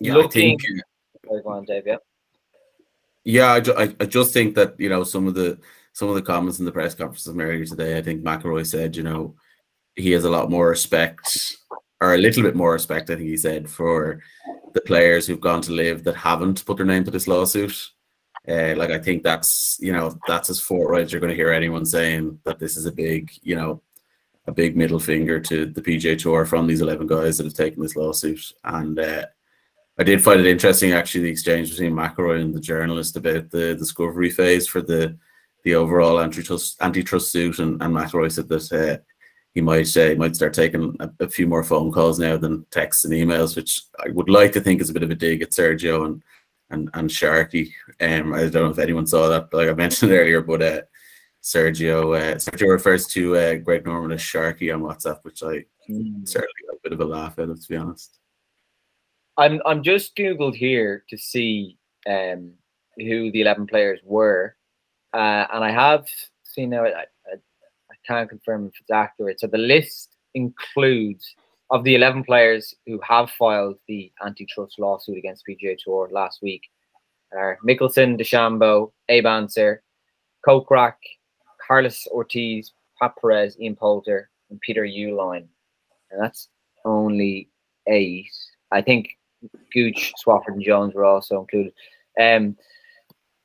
Yeah, Looking- I think. Go on, Dave. Yeah. Yeah, I, ju- I, I just think that you know some of the some of the comments in the press conference from earlier today. I think McIlroy said you know he has a lot more respect or a little bit more respect. I think he said for the players who've gone to LIV that haven't put their name to this lawsuit. Uh, like I think that's you know that's as forthright as you're going to hear anyone saying that this is a big you know a big middle finger to the PGA Tour from these eleven guys that have taken this lawsuit and. Uh, I did find it interesting actually the exchange between McIlroy and the journalist about the discovery phase for the the overall antitrust antitrust suit, and, and McIlroy said that uh, he might uh, he might start taking a, a, few more phone calls now than texts and emails, which I would like to think is a bit of a dig at Sergio and and and Sharky. Um, I don't know if anyone saw that, like I <laughs> mentioned earlier, but uh, Sergio uh, Sergio refers to uh, Greg Norman as Sharky on WhatsApp, which I Mm. certainly got a bit of a laugh out of, to be honest. I'm I'm just googled here to see um who the eleven players were, uh, and I have seen now. I, can't confirm if it's accurate. So the list includes of the eleven players who have filed the antitrust lawsuit against PGA Tour last week are Mickelson, DeChambeau, Abe Ancer, Kokrak, Carlos Ortiz, Pat Perez, Ian Poulter, and Peter Uihlein, and that's only eight. I think Gooch, Swafford, and Jones were also included. Um,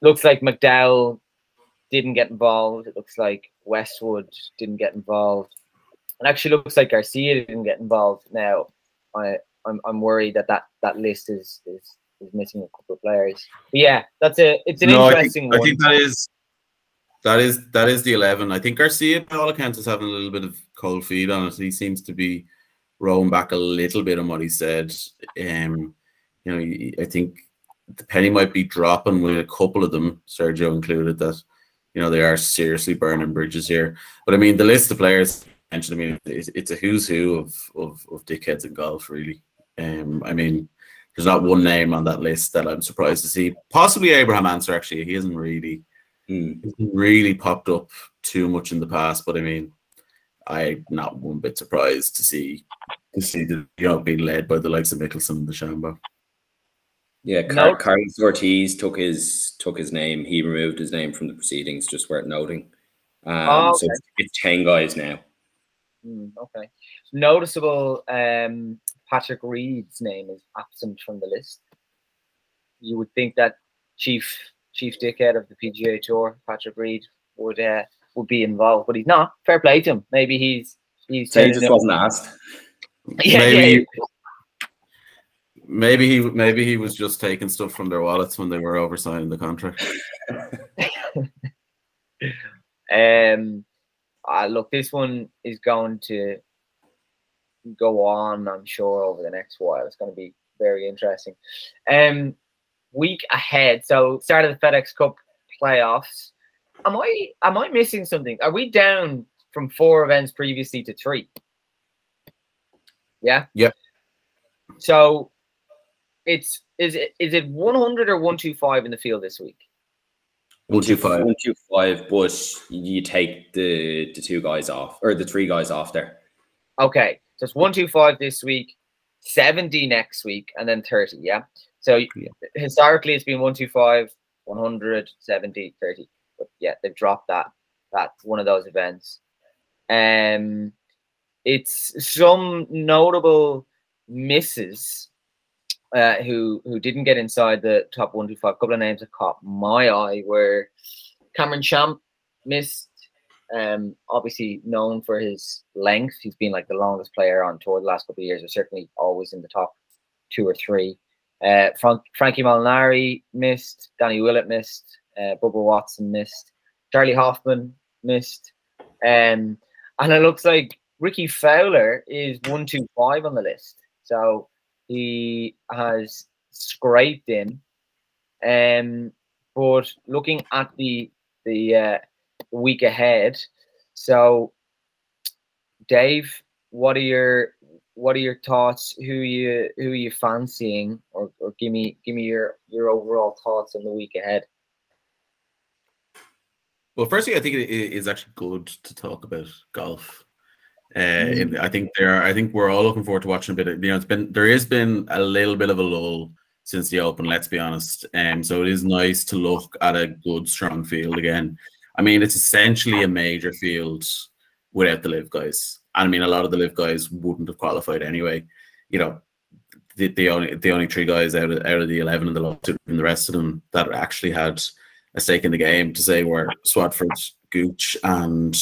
looks like McDowell didn't get involved. It looks like Westwood didn't get involved. It actually looks like Garcia didn't get involved. Now, I I'm, I'm worried that, that that list is is is missing a couple of players. But yeah, that's a it's an No, I interesting think, I think that is that is that is the eleven. I think Garcia, by all accounts, is having a little bit of cold feet on it. He seems to be rolling back a little bit on what he said. Um, you know, I think the penny might be dropping with a couple of them, Sergio included, that you know they are seriously burning bridges here. But I mean, the list of players mentioned, I mean, it's, it's a who's who of, of of dickheads in golf, really. Um, I mean, there's not one name on that list that I'm surprised to see. Possibly Abraham Ancer, actually. He hasn't really hasn't really popped up too much in the past, but I mean, I'm not one bit surprised to see to see the you know being led by the likes of Mickelson and DeChambeau. Yeah, No. Car- Carlos Ortiz took his took his name. He removed his name from the proceedings. Just worth noting. Um, Oh, So it's, it's ten guys now. Hmm, okay. Noticeable um Patrick Reed's name is absent from the list. You would think that chief chief dickhead of the PGA Tour, Patrick Reed, would uh, would be involved, but he's not. Fair play to him. Maybe he's he's So he just wasn't asked. <laughs> Yeah, maybe yeah. Maybe he maybe he was just taking stuff from their wallets when they were oversigning the contract. <laughs> Um, uh, look, this one is going to go on, I'm sure, over the next while. It's going to be very interesting. Um, week ahead, so start of the FedEx Cup playoffs. Am I am I missing something? Are we down from four events previously to three? Yeah. Yeah. So it's is it is it 100 or 125 in the field this week? One two five. One two five, but you take the the two guys off or the three guys off there. Okay, so it's 125 this week, 70 next week, and then 30. Yeah. So Yeah. historically, it's been 125, 100, 70, 30. But yeah, they've dropped that. That's one of those events. Um, it's some notable misses uh, who who didn't get inside the top 125. A couple of names that caught my eye were Cameron Champ missed. Um, obviously known for his length. He's been like the longest player on tour the last couple of years, or certainly always in the top two or three. Uh, Frank, Frankie Molinari missed. Danny Willett missed. Uh, Bubba Watson missed. Charley Hoffman missed. Um, and it looks like Rickie Fowler is one two five on the list. So he has scraped in. Um, but looking at the the uh, week ahead, so Dave, what are your what are your thoughts? Who you who are you fancying, or, or give me give me your your overall thoughts on the week ahead. Well, firstly, I think it is actually good to talk about golf. Uh, and I think there, I think we're all looking forward to watching a bit. Of, you know, it's been there has been a little bit of a lull since the Open. Let's be honest, and um, so it is nice to look at a good, strong field again. I mean, it's essentially a major field without the LIV guys. And I mean, a lot of the LIV guys wouldn't have qualified anyway. You know, the, the only the only three guys out of out of the eleven in the lawsuit and the rest of them that actually had a stake in the game to say were Swafford, Gooch, and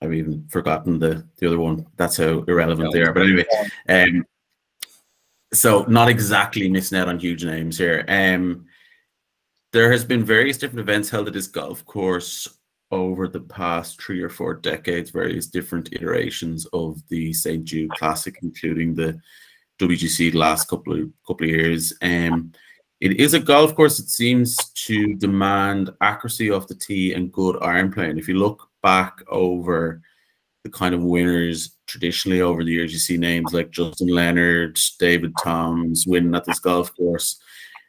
I've even forgotten the the other one. That's how irrelevant they are. But anyway, um, so not exactly missing out on huge names here. Um, there has been various different events held at this golf course over the past three or four decades, various different iterations of the St. Jude Classic, including the WGC the last couple of couple of years. Um, it is a golf course that seems to demand accuracy off the tee and good iron play. And if you look back over the kind of winners traditionally over the years, you see names like Justin Leonard, David Toms winning at this golf course,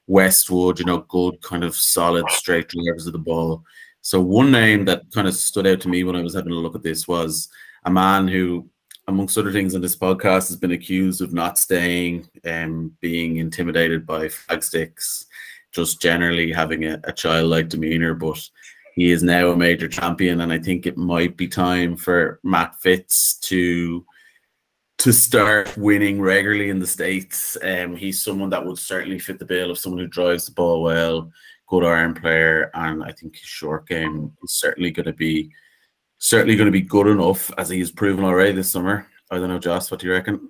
Westwood, you know, good kind of solid straight drivers of the ball. So one name that kind of stood out to me when I was having a look at this was a man who, amongst other things in this podcast, has been accused of not staying and um, being intimidated by flag sticks, just generally having a, a childlike demeanor. But he is now a major champion, and I think it might be time for Matt Fitz to to start winning regularly in the states. Um, he's someone that would certainly fit the bill of someone who drives the ball well good iron player, and I think his short game is certainly going to be certainly going to be good enough as he's proven already this summer. I don't know, Josh, what do you reckon?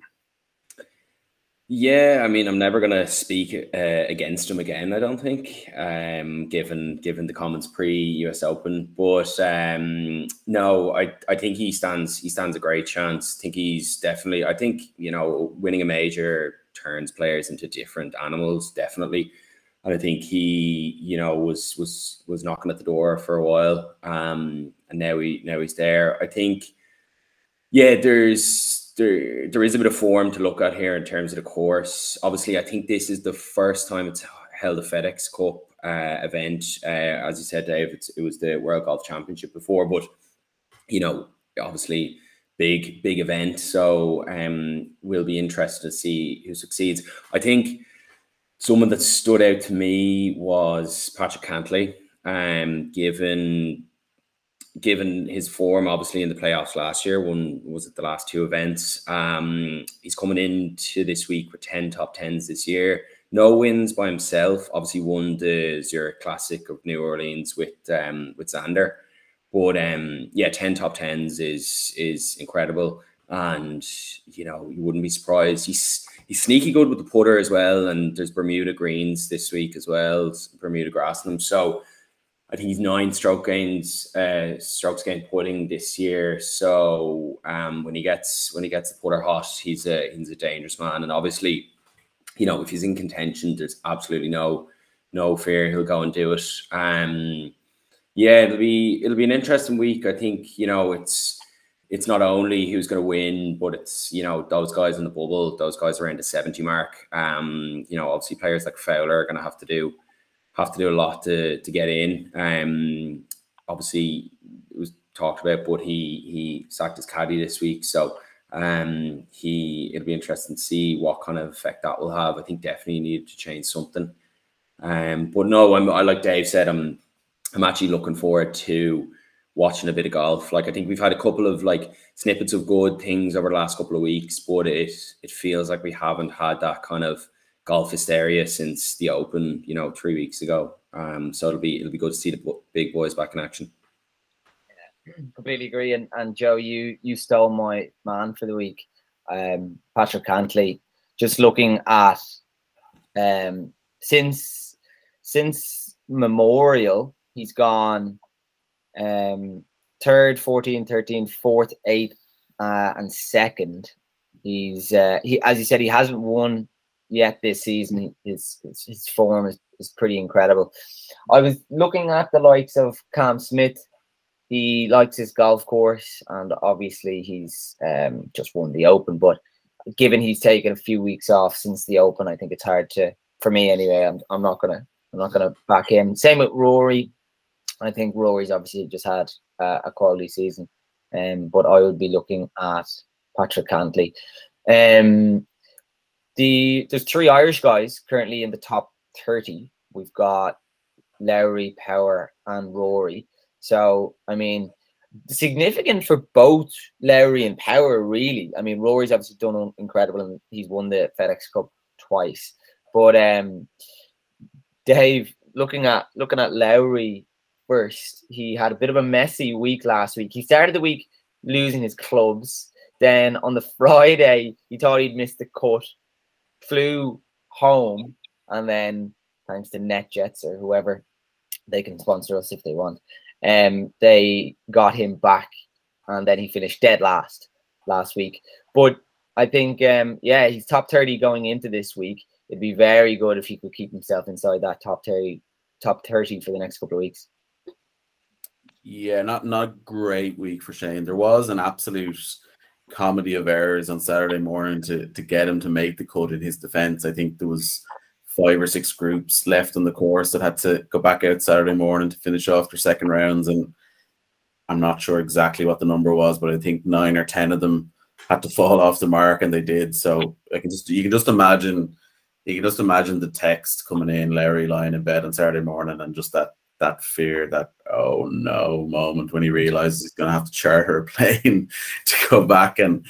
Yeah, I mean, I'm never going to speak uh, against him again. I don't think, um, given given the comments pre US Open. But um, no, I, I think he stands he stands a great chance. I think he's definitely. I think you know, winning a major turns players into different animals. Definitely, and I think he, you know, was was was knocking at the door for a while, um, and now he now he's there. I think, yeah, there's there there is a bit of form to look at here in terms of the course. Obviously, I think this is the first time it's held a FedEx Cup uh, event. Uh, as you said, Dave, it was the World Golf Championship before, but you know, obviously big big event. So um, we'll be interested to see who succeeds. I think someone that stood out to me was Patrick Cantlay. Um, given given his form, obviously in the playoffs last year, one was it the last two events. Um, he's coming into this week with ten top tens this year. No wins by himself. Obviously, won the Zurich Classic of New Orleans with um, with Xander. But um, yeah, ten top tens is is incredible, and you know you wouldn't be surprised. He's he's sneaky good with the putter as well. And there's Bermuda greens this week as well, Bermuda grass them. So I think he's nine stroke gains, uh, strokes gained putting this year. So um, when he gets when he gets the putter hot, he's a he's a dangerous man. And obviously, you know, if he's in contention, there's absolutely no no fear he'll go and do it. Um, yeah, it'll be it'll be an interesting week. I think you know it's it's not only who's going to win, but it's you know those guys in the bubble, those guys around the seventy mark. Um, you know, obviously players like Fowler are going to have to do have to do a lot to to get in. Um, obviously it was talked about, but he he sacked his caddy this week, so um, he it'll be interesting to see what kind of effect that will have. I think definitely needed to change something. Um, but no, I'm I like Dave said, I'm I'm actually looking forward to watching a bit of golf. Like I think we've had a couple of like snippets of good things over the last couple of weeks, but it it feels like we haven't had that kind of golf hysteria since the Open, you know, three weeks ago. Um, so it'll be it'll be good to see the big boys back in action. Yeah, completely agree. And and Joe, you you stole my man for the week, um, Patrick Cantlay. Just looking at um since since Memorial, he's gone um third, 14, 13, fourth, eighth, uh, and second. He's uh, he as you said, he hasn't won yet this season. His his, his form is, is pretty incredible. I was looking at the likes of Cam Smith. He likes his golf course, and obviously he's um, just won the Open. But given he's taken a few weeks off since the Open, I think it's hard to, for me anyway. I'm I'm not gonna I'm not gonna back him. Same with Rory. I think Rory's obviously just had uh, a quality season, um, but I would be looking at Patrick Cantlay. Um, the there's three Irish guys currently in the top 30. We've got Lowry, Power, and Rory. So I mean, significant for both Lowry and Power, really. I mean, Rory's obviously done incredible and he's won the FedEx Cup twice. But um Dave, looking at looking at Lowry first, he had a bit of a messy week last week. He started the week losing his clubs. Then on the <laughs> Friday, he thought he'd missed the cut flew home, and then thanks to NetJets or whoever, they can sponsor us if they want. Um, they got him back, and then he finished dead last last week. But I think, um, yeah, he's top thirty going into this week. It'd be very good if he could keep himself inside that top thirty, top thirty for the next couple of weeks. Yeah, not not great week for Shane. There was an absolute comedy of errors on Saturday morning to to get him to make the cut in his defence. I think there was five or six groups left on the course that had to go back out Saturday morning to finish off their second rounds, and I'm not sure exactly what the number was, but I think nine or ten of them had to fall off the mark, and they did. So I can just you can just imagine you can just imagine the text coming in, Larry lying in bed on Saturday morning, and just that that fear, that oh no moment when he realizes he's to have to charter a <laughs> plane to go back and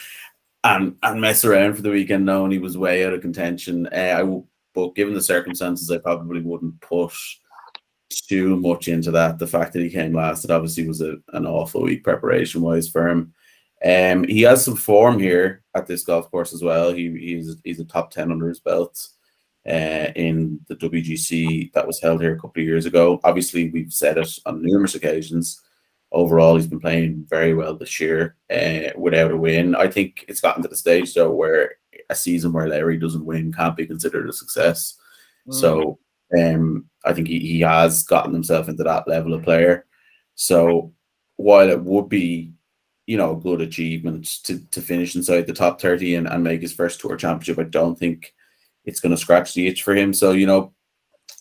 and and mess around for the weekend, knowing he was way out of contention. Uh, I but given the circumstances, I probably wouldn't push too much into that. The fact that he came last, it obviously was a, an awful week preparation wise for him. Um, he has some form here at this golf course as well. He he's he's a top ten under his belt uh, in the WGC that was held here a couple of years ago. Obviously, we've said it on numerous occasions. Overall, he's been playing very well this year uh, without a win. I think it's gotten to the stage though where a season where Larry doesn't win can't be considered a success. Mm. So um, I think he, he has gotten himself into that level of player. So while it would be, you know, a good achievement to, to finish inside the top 30 and, and make his first tour championship, I don't think it's going to scratch the itch for him. So you know,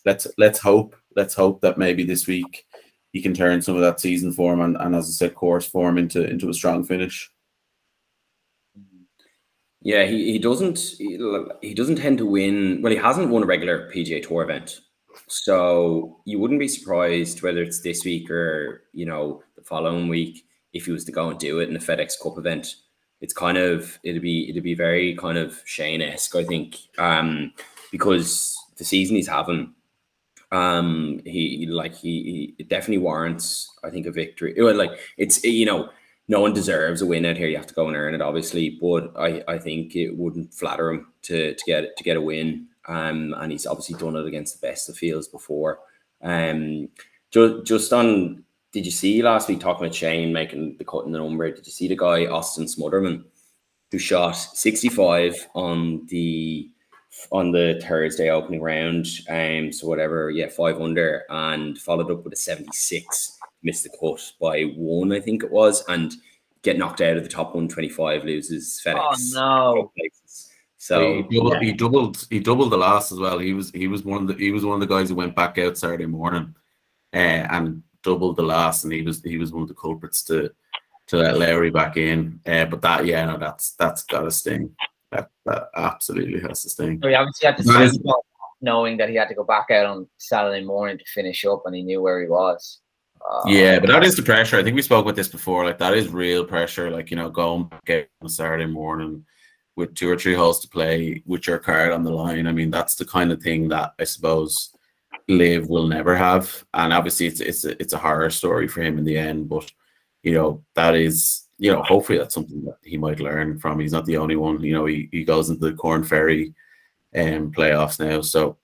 let's let's hope let's hope that maybe this week he can turn some of that season form and, and as I said, course form into into a strong finish. Yeah, he, he doesn't he doesn't tend to win. Well, he hasn't won a regular PGA Tour event, so you wouldn't be surprised whether it's this week or you know the following week if he was to go and do it in a FedEx Cup event it's kind of it'd be it'd be very kind of Shane esque, I think, um, because the season he's having, um, he like he, he definitely warrants, I think, a victory. Well, like it's you know, no one deserves a win out here. You have to go and earn it, obviously, but I I think it wouldn't flatter him to to get to get a win. Um, and he's obviously done it against the best of fields before. Um, just just on. Did you see last week talking about Shane making the cut in the number? Did you see the guy Austin Smotherman who shot 65 on the on the Thursday opening round? Um, so whatever, yeah, five under, and followed up with a 76. Missed the cut by one, I think it was, and get knocked out of the top 125, loses FedEx. Oh no! So he doubled, yeah. he doubled, he doubled the last as well. He was he was one of the he was one of the guys who went back out Saturday morning, uh, and doubled the last, and he was he was one of the culprits to to let Larry back in. Uh, but that yeah, no, that's that's got to sting. That that absolutely has to sting. So he obviously had to sleep knowing that he had to go back out on Saturday morning to finish up, and he knew where he was. Uh, yeah, but that is the pressure. I think we spoke about this before. Like that is real pressure. Like you know, going back out on Saturday morning with two or three holes to play with your card on the line. I mean, that's the kind of thing that I suppose LIV will never have. And obviously, it's it's a, it's a horror story for him in the end. But you know, that is you know, hopefully that's something that he might learn from. He's not the only one. You know, he, he goes into the Corn Ferry um, playoffs now, so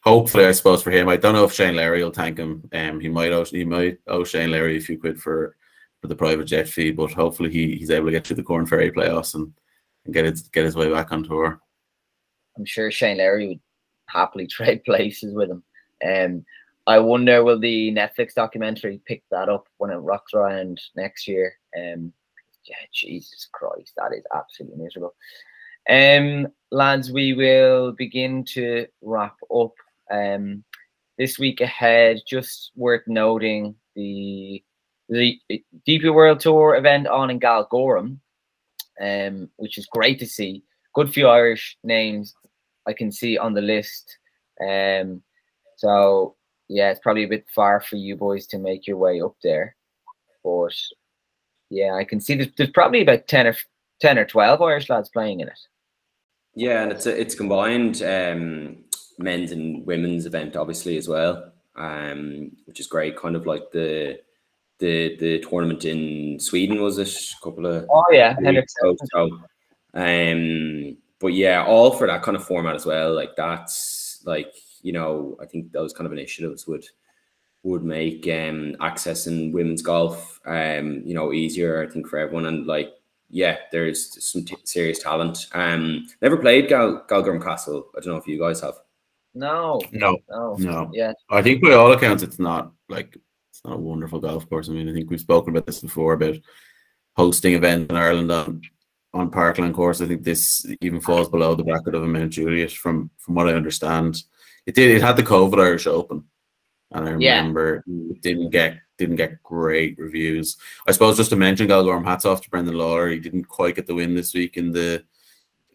hopefully, I suppose for him, I don't know if Shane Larry will thank him. Um, he might owe, he might owe Shane Larry a few quid for for the private jet fee, but hopefully he, he's able to get to the Corn Ferry playoffs and, and get it get his way back on tour. I'm sure Shane Larry would happily <laughs> trade places with him. Um, I wonder will the Netflix documentary pick that up when it rocks around next year? Um, yeah, Jesus Christ, that is absolutely miserable. Um, lads, we will begin to wrap up. Um, this week ahead, just worth noting the the DP World Tour event on in Galgorm, um, which is great to see. Good few Irish names I can see on the list. Um, so yeah, it's probably a bit far for you boys to make your way up there, but yeah, I can see there's, there's probably about ten or ten or twelve Irish lads playing in it. Yeah, and it's a, it's combined um, men's and women's event, obviously as well, um, which is great. Kind of like the the the tournament in Sweden was it a couple of oh yeah, so, um, but yeah, all for that kind of format as well. Like that's like you know, I think those kind of initiatives would would make um accessing women's golf um you know easier I think for everyone. And like yeah there's some t- serious talent. Um never played Gal Galgorm Castle. I don't know if you guys have. No. No. No. No. Yeah. I think by all accounts it's not like it's not a wonderful golf course. I mean I think we've spoken about this before about hosting events in Ireland on on Parkland course. I think this even falls below the bracket of a Mount Juliet from from what I understand it did. It had the COVID Irish Open, and I remember yeah. it didn't get didn't get great reviews. I suppose just to mention Galgorm, hats off to Brendan Lawlor. He didn't quite get the win this week in the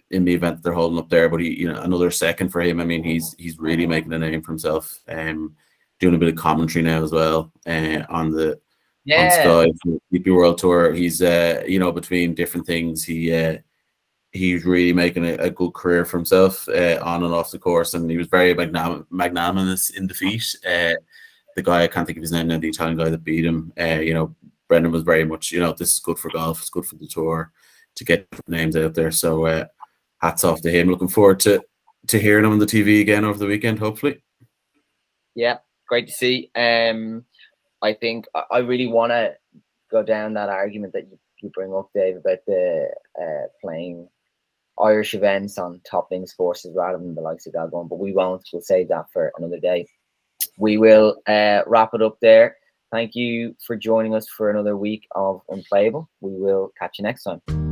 in the event they're holding up there, but he you know another second for him. I mean, he's he's really making a name for himself. Um, doing a bit of commentary now as well uh, on the yeah. on Sky DP World Tour. He's uh, you know between different things. He uh, he's really making a, a good career for himself uh, on and off the course, and he was very magnam- magnanimous in defeat. Uh, the guy I can't think of his name now, the Italian guy that beat him. Uh, you know, Brendan was very much, you know, this is good for golf, it's good for the tour to get names out there. So uh, hats off to him. Looking forward to to hearing him on the TV again over the weekend, hopefully. Yeah, great to see. Um, I think I really want to go down that argument that you, you bring up, Dave, about the uh, playing Irish events on top links forces rather than the likes of Galgorm, but we won't. We'll save that for another day. We will uh, wrap it up there. Thank you for joining us for another week of Unplayable. We will catch you next time.